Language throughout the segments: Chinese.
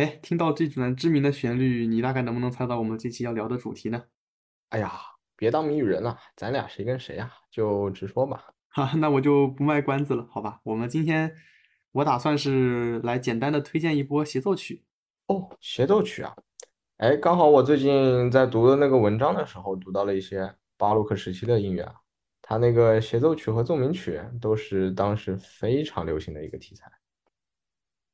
哎，听到这段知名的旋律，你大概能不能猜到我们这期要聊的主题呢？哎呀，别当谜语人了，咱俩谁跟谁呀？就直说吧。哈，那我就不卖关子了，好吧？我们今天我打算是来简单的推荐一波协奏曲。哦，协奏曲啊，哎，刚好我最近在读的那个文章的时候，读到了一些巴洛克时期的音乐啊，它那个协奏曲和奏鸣曲都是当时非常流行的一个题材。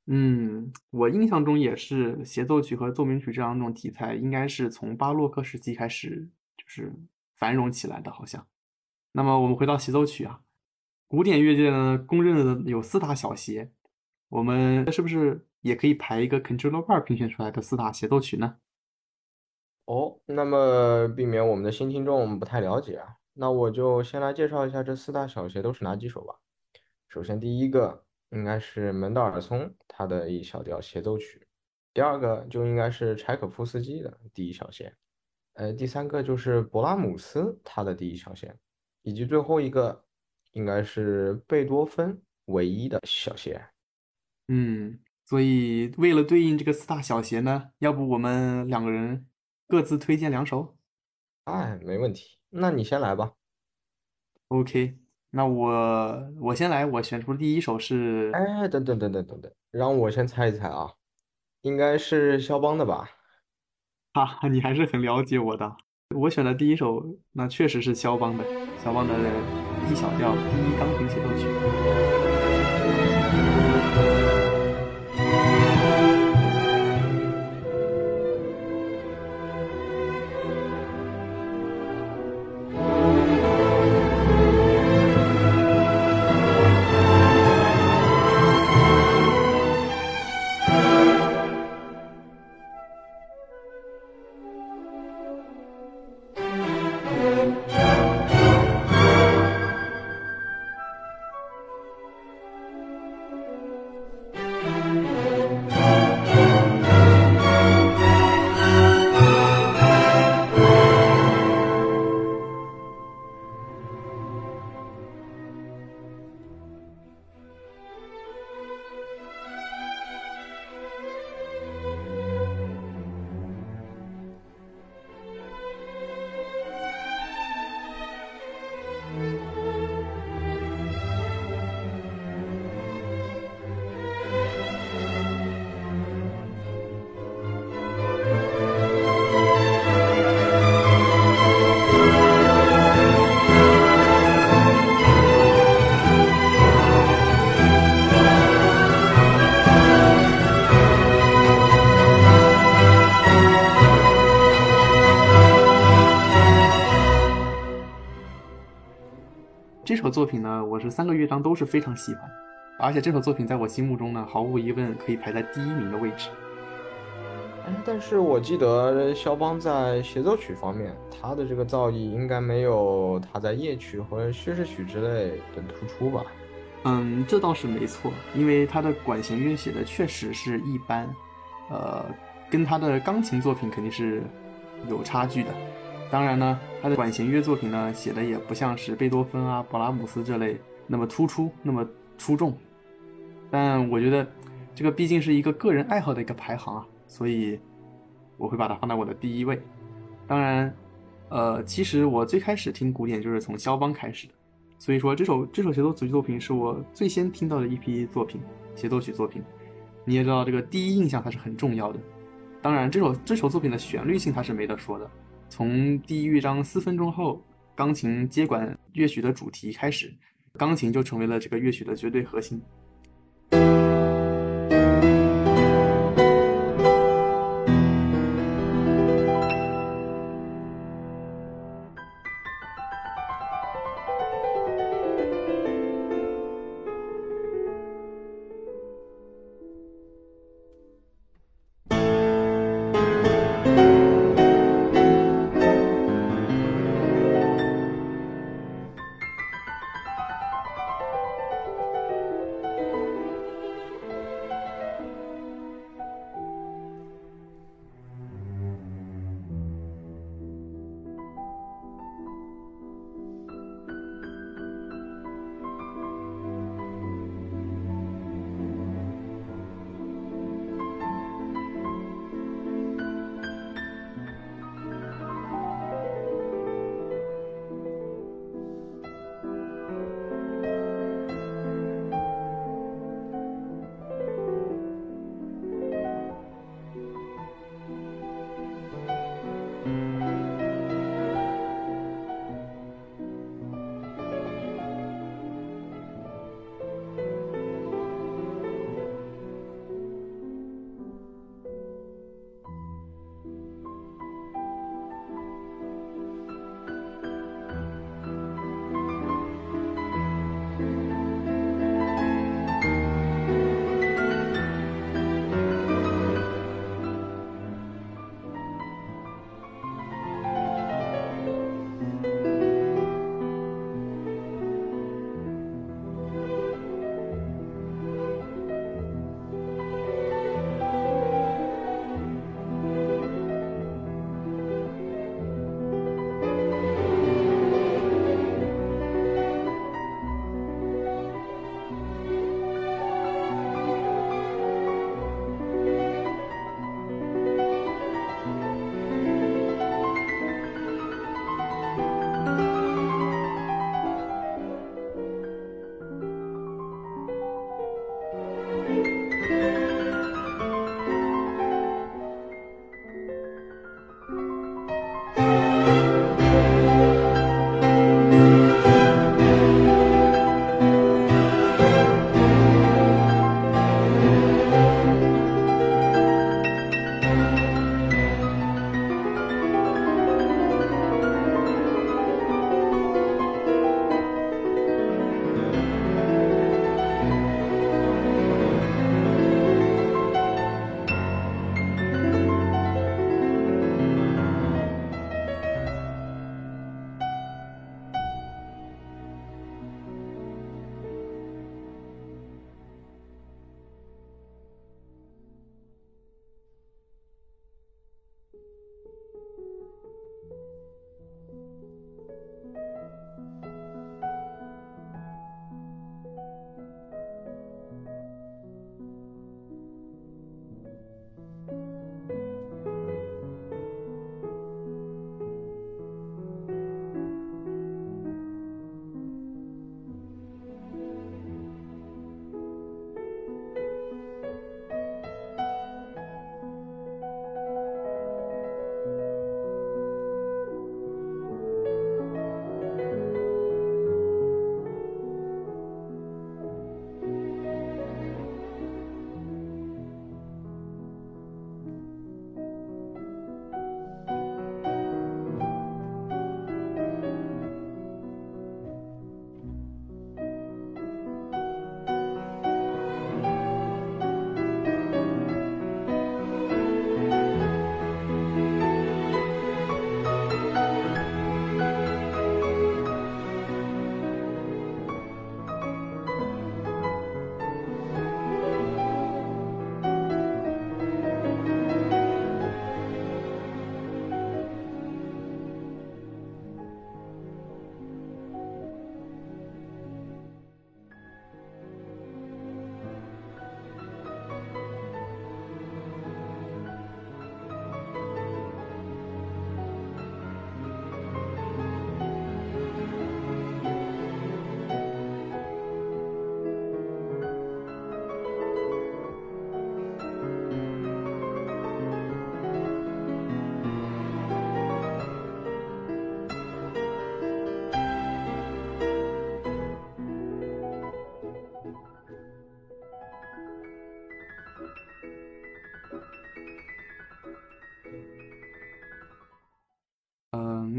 嗯，我印象中也是协奏曲和奏鸣曲这样一种题材，应该是从巴洛克时期开始就是繁荣起来的，好像。那么我们回到协奏曲啊，古典乐界呢公认的有四大小协，我们是不是也可以排一个 Concerto 二评选出来的四大协奏曲呢？哦，那么避免我们的新听众不太了解啊，那我就先来介绍一下这四大小协都是哪几首吧。首先第一个。应该是门德尔松他的一小调协奏曲，第二个就应该是柴可夫斯基的第一小弦，呃，第三个就是勃拉姆斯他的第一小弦，以及最后一个应该是贝多芬唯一的小弦。嗯，所以为了对应这个四大小弦呢，要不我们两个人各自推荐两首？哎，没问题，那你先来吧。OK。那我我先来，我选出的第一首是，哎，等等等等等等，让我先猜一猜啊，应该是肖邦的吧？哈，你还是很了解我的。我选的第一首，那确实是肖邦的，肖邦的 E 小调第一钢琴协奏曲。作品呢，我是三个乐章都是非常喜欢，而且这首作品在我心目中呢，毫无疑问可以排在第一名的位置。哎，但是我记得肖邦在协奏曲方面，他的这个造诣应该没有他在夜曲和叙事曲之类的突出吧？嗯，这倒是没错，因为他的管弦乐写的确实是一般，呃，跟他的钢琴作品肯定是有差距的。当然呢，他的管弦乐作品呢写的也不像是贝多芬啊、勃拉姆斯这类那么突出、那么出众。但我觉得，这个毕竟是一个个人爱好的一个排行啊，所以我会把它放在我的第一位。当然，呃，其实我最开始听古典就是从肖邦开始的，所以说这首这首协奏曲作品是我最先听到的一批作品，协奏曲作品。你也知道，这个第一印象它是很重要的。当然，这首这首作品的旋律性它是没得说的。从第一乐章四分钟后，钢琴接管乐曲的主题开始，钢琴就成为了这个乐曲的绝对核心。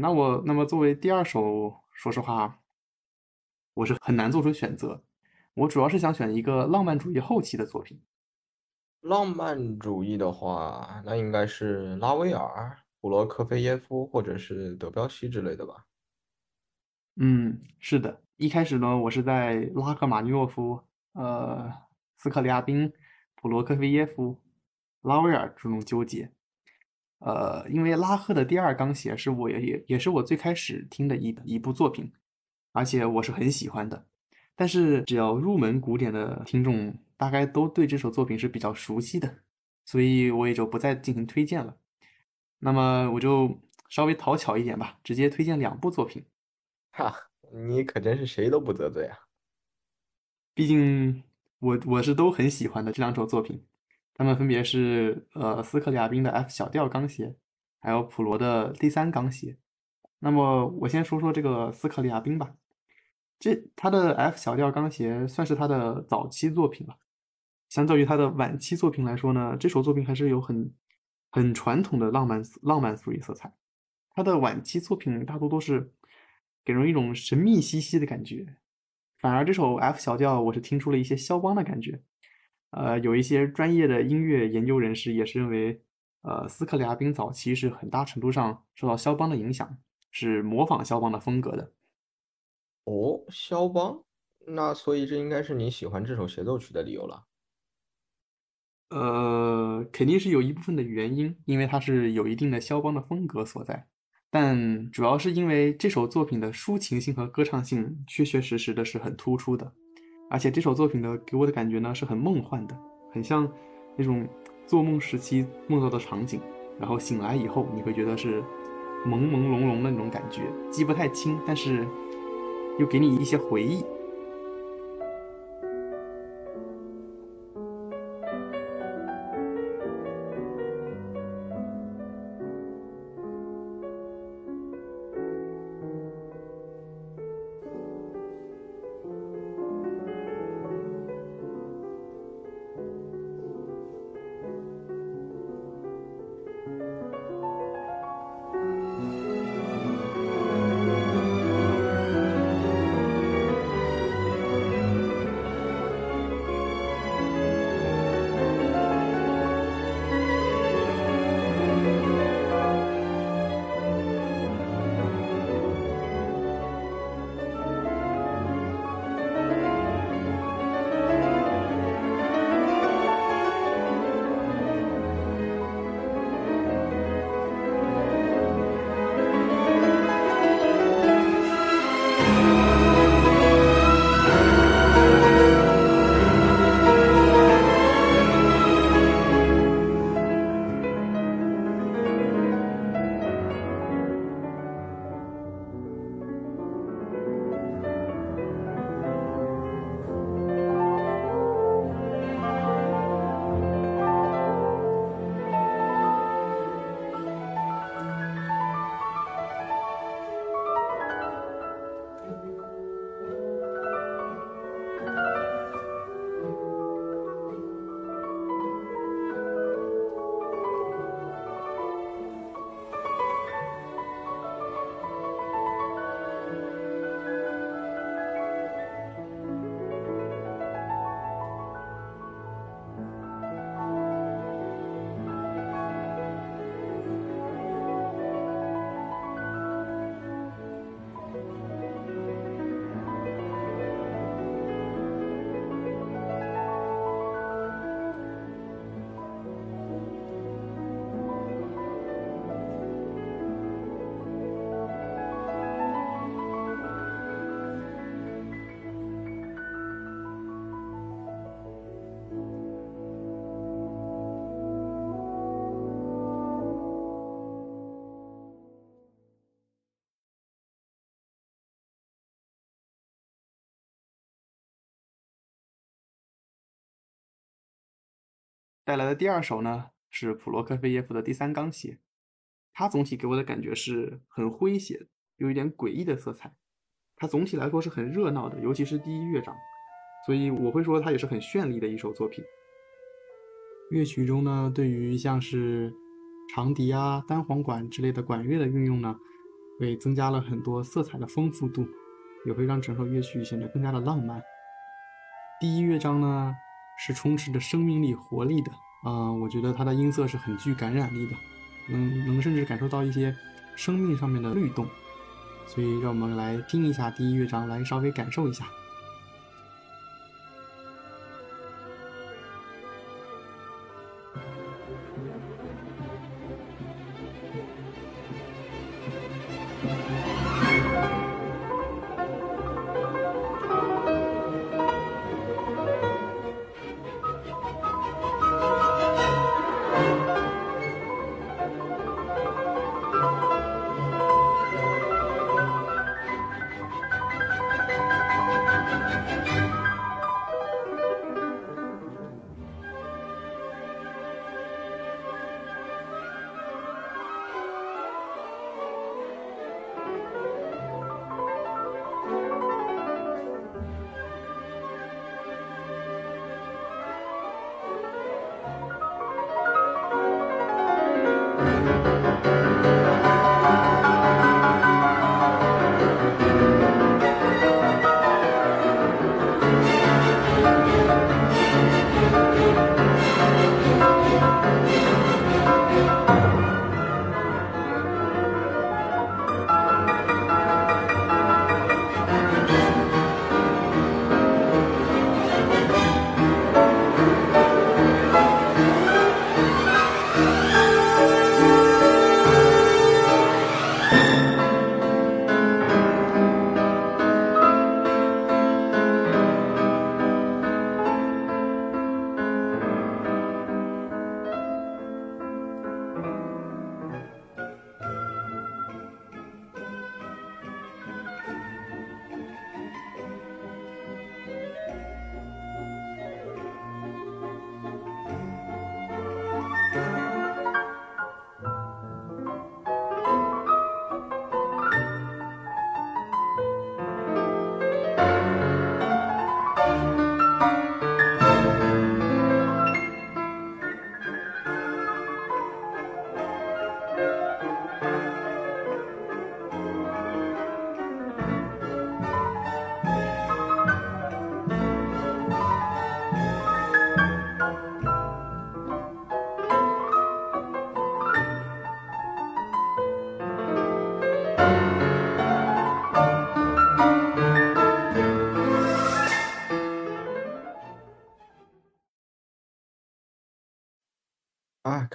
那我那么作为第二首，说实话，我是很难做出选择。我主要是想选一个浪漫主义后期的作品。浪漫主义的话，那应该是拉威尔、普罗科菲耶夫或者是德彪西之类的吧。嗯，是的。一开始呢，我是在拉赫玛尼诺夫、呃斯克里亚宾、普罗科菲耶夫、拉威尔这种纠结。呃，因为拉赫的第二钢协是我也也也是我最开始听的一一部作品，而且我是很喜欢的。但是只要入门古典的听众，大概都对这首作品是比较熟悉的，所以我也就不再进行推荐了。那么我就稍微讨巧一点吧，直接推荐两部作品。哈，你可真是谁都不得罪啊！毕竟我我是都很喜欢的这两首作品。他们分别是呃斯克里亚宾的 F 小调钢协，还有普罗的第三钢协。那么我先说说这个斯克里亚宾吧。这他的 F 小调钢协算是他的早期作品了。相较于他的晚期作品来说呢，这首作品还是有很很传统的浪漫浪漫主义色彩。他的晚期作品大多都是给人一种神秘兮兮的感觉，反而这首 F 小调我是听出了一些肖邦的感觉。呃，有一些专业的音乐研究人士也是认为，呃，斯克里亚宾早期是很大程度上受到肖邦的影响，是模仿肖邦的风格的。哦，肖邦，那所以这应该是你喜欢这首协奏曲的理由了。呃，肯定是有一部分的原因，因为它是有一定的肖邦的风格所在，但主要是因为这首作品的抒情性和歌唱性确确实实的是很突出的。而且这首作品呢，给我的感觉呢是很梦幻的，很像那种做梦时期梦到的场景，然后醒来以后你会觉得是朦朦胧胧的那种感觉，记不太清，但是又给你一些回忆。带来的第二首呢是普罗科菲耶夫的第三钢协，它总体给我的感觉是很诙谐，有一点诡异的色彩。它总体来说是很热闹的，尤其是第一乐章，所以我会说它也是很绚丽的一首作品。乐曲中呢，对于像是长笛啊、单簧管之类的管乐的运用呢，会增加了很多色彩的丰富度，也会让整首乐曲显得更加的浪漫。第一乐章呢是充斥着生命力、活力的，啊、我觉得它的音色是很具感染力的，能能甚至感受到一些生命上面的律动。所以让我们来听一下第一乐章，来稍微感受一下。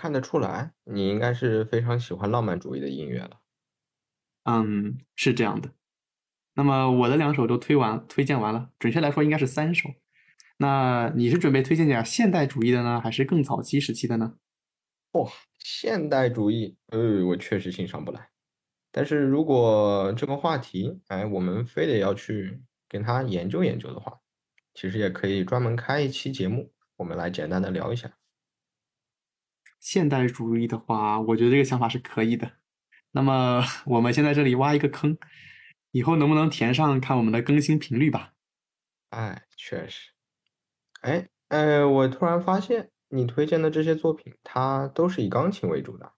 看得出来，你应该是非常喜欢浪漫主义的音乐了。嗯，是这样的。那么我的两首都推完，推荐完了，准确来说应该是三首。那你是准备推荐点现代主义的呢，还是更早期时期的呢？现代主义，呃，我确实欣赏不来。但是如果这个话题，哎，我们非得要去跟他研究研究的话，其实也可以专门开一期节目，我们来简单的聊一下。现代主义的话，我觉得这个想法是可以的。那么 我们先在这里挖一个坑，以后能不能填上，看我们的更新频率吧。哎，确实。哎，呃，我突然发现你推荐的这些作品，它都是以钢琴为主的。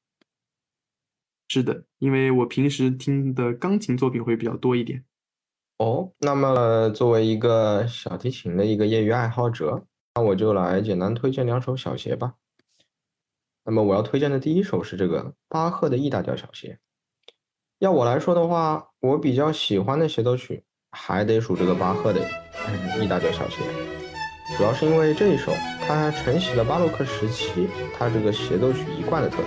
是的，因为我平时听的钢琴作品会比较多一点。哦，那么作为一个小提琴的一个业余爱好者，那我就来简单推荐两首小协吧。那么我要推荐的第一首是这个巴赫的 E 大调小协。要我来说的话，我比较喜欢的协奏曲还得数这个巴赫的 E 大调小协，主要是因为这一首它承袭了巴洛克时期它这个协奏曲一贯的特色，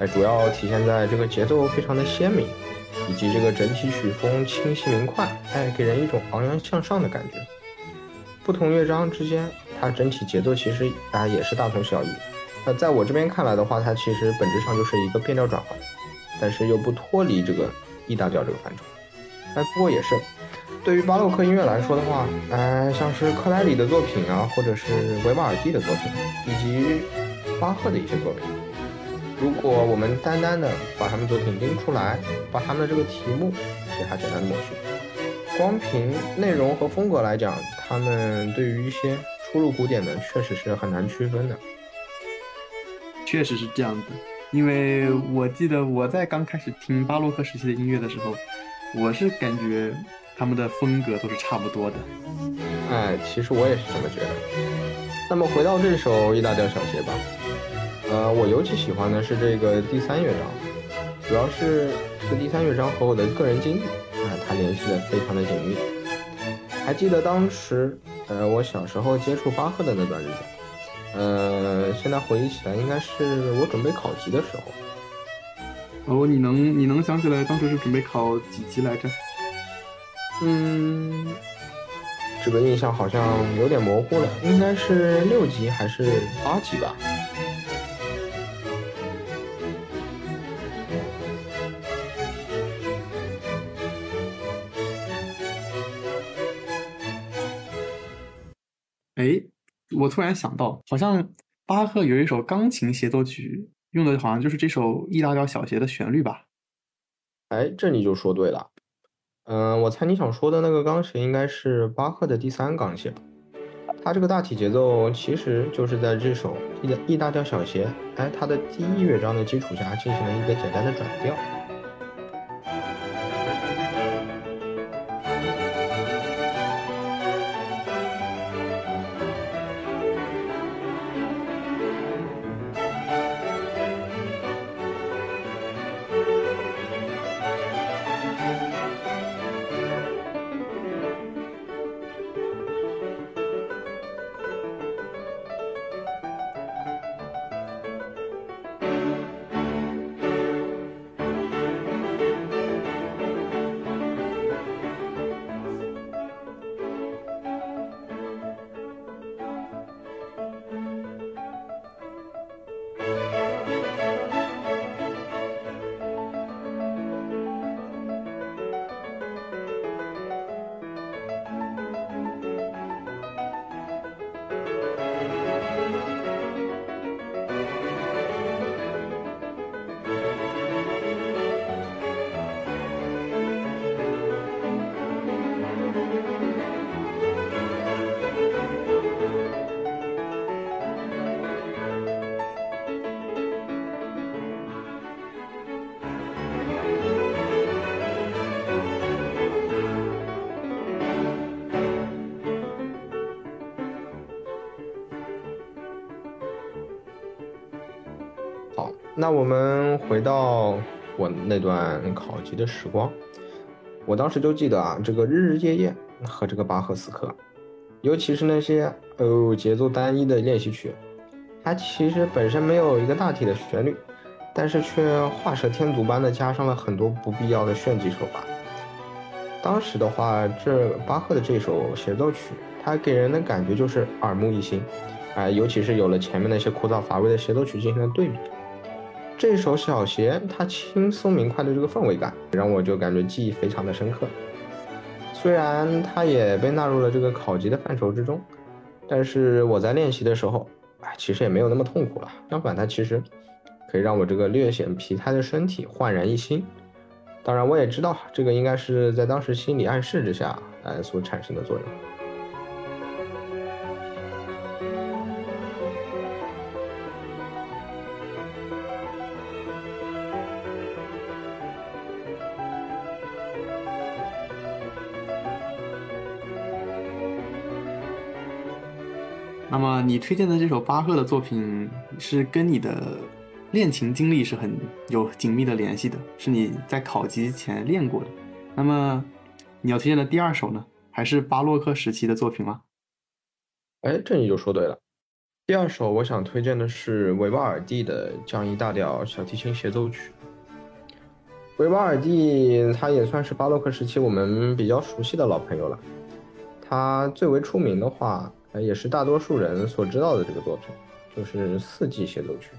哎，主要体现在这个节奏非常的鲜明，以及这个整体曲风清晰明快，哎，给人一种昂扬向上的感觉。不同乐章之间，它整体节奏其实啊也是大同小异。那在我这边看来的话，它其实本质上就是一个变调转换，但是又不脱离这个 E 大调这个范畴。哎，不过也是，对于巴洛克音乐来说的话，呃，像是克莱里的作品啊，或者是维瓦尔第的作品，以及巴赫的一些作品，如果我们单单的把他们作品拎出来，把他们的这个题目给它简单的抹去，光凭内容和风格来讲，他们对于一些初入古典的确实是很难区分的。确实是这样的。因为我记得我在刚开始听巴洛克时期的音乐的时候，我是感觉他们的风格都是差不多的。哎，其实我也是这么觉得。那么回到这首 E 大调小协吧，呃，我尤其喜欢的是这个第三乐章，主要是这个第三乐章和我的个人经历啊，它联系的非常的紧密。还记得当时，呃，我小时候接触巴赫的那段日子，呃，现在回忆起来，应该是我准备考级的时候。哦，你能你能想起来当时是准备考几级来着？嗯，这个印象好像有点模糊了，应该是六级还是八级吧。我突然想到，好像巴赫有一首钢琴协奏曲，用的好像就是这首 E 大调小协的旋律吧？哎，这你就说对了。嗯，我猜你想说的那个钢琴应该是巴赫的第三钢琴，它这个大体节奏其实就是在这首 E 的 E 大调小协，哎，它的第一乐章的基础下进行了一个简单的转调。那我们回到我那段考级的时光，我当时就记得啊，这个日日夜夜和这个巴赫斯克，尤其是那些哦节奏单一的练习曲，它其实本身没有一个大体的旋律，但是却画蛇添足般的加上了很多不必要的炫技手法。当时的话，这巴赫的这首协奏曲，它给人的感觉就是耳目一新，哎，尤其是有了前面那些枯燥乏味的协奏曲进行了对比。这首小协，它轻松明快的这个氛围感，让我就感觉记忆非常的深刻。虽然它也被纳入了这个考级的范畴之中，但是我在练习的时候，哎，其实也没有那么痛苦了。相反，它其实可以让我这个略显疲态的身体焕然一新。当然，我也知道这个应该是在当时心理暗示之下，哎，所产生的作用。那么你推荐的这首巴赫的作品是跟你的练琴经历是很有紧密的联系的，是你在考级前练过的。那么你要推荐的第二首呢，还是巴洛克时期的作品吗？哎，这你就说对了。第二首我想推荐的是维瓦尔第的降 E 大调小提琴协奏曲。维瓦尔第他也算是巴洛克时期我们比较熟悉的老朋友了。他最为出名的话。也是大多数人所知道的这个作品，就是四季协奏曲。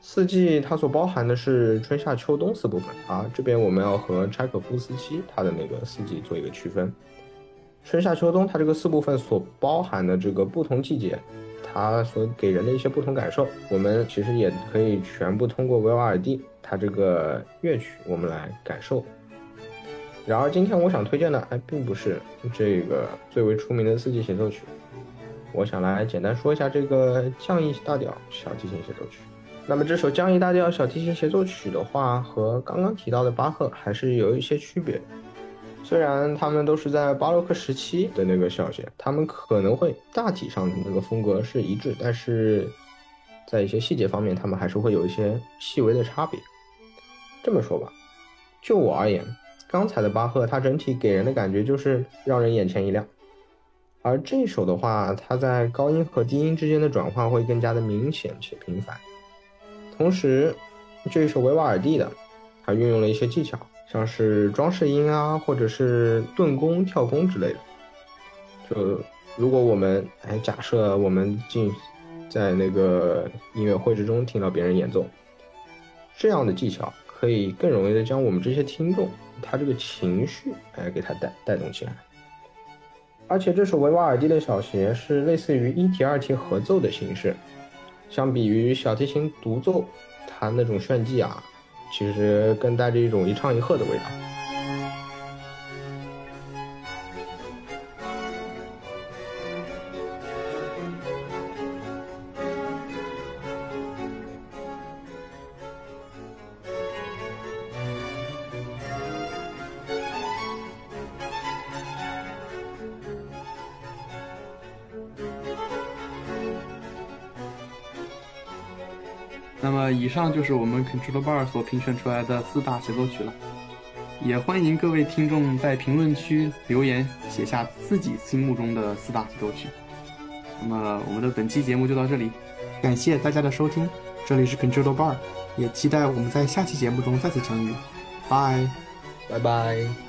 四季它所包含的是春夏秋冬四部分啊，这边我们要和柴可夫斯基他的那个四季做一个区分。春夏秋冬它这个四部分所包含的这个不同季节，它所给人的一些不同感受，我们其实也可以全部通过维瓦尔第他这个乐曲我们来感受。然而今天我想推荐的还，并不是这个最为出名的四季协奏曲。我想来简单说一下这个降 E 大调小提琴协奏曲。那么这首降 E 大调小提琴协奏曲的话，和刚刚提到的巴赫还是有一些区别。虽然他们都是在巴洛克时期的那个小协，他们可能会大体上的那个风格是一致，但是在一些细节方面，他们还是会有一些细微的差别。这么说吧，就我而言，刚才的巴赫他整体给人的感觉就是让人眼前一亮，而这首的话，它在高音和低音之间的转换会更加的明显且频繁。同时，这一首维瓦尔第的，它运用了一些技巧。像是装饰音啊，或者是顿弓、跳弓之类的。就如果我们哎，假设我们进在那个音乐会之中听到别人演奏，这样的技巧可以更容易的将我们这些听众他这个情绪哎给他带带动起来。而且这首维瓦尔第的小协是类似于一提二提合奏的形式，相比于小提琴独奏，它那种炫技啊。其实更带着一种一唱一和的味道。那么以上就是我们 Control Bar 所评选出来的四大协奏曲了，也欢迎各位听众在评论区留言，写下自己心目中的四大协奏曲。那么我们的本期节目就到这里，感谢大家的收听，这里是 Control Bar，也期待我们在下期节目中再次相遇，拜拜拜。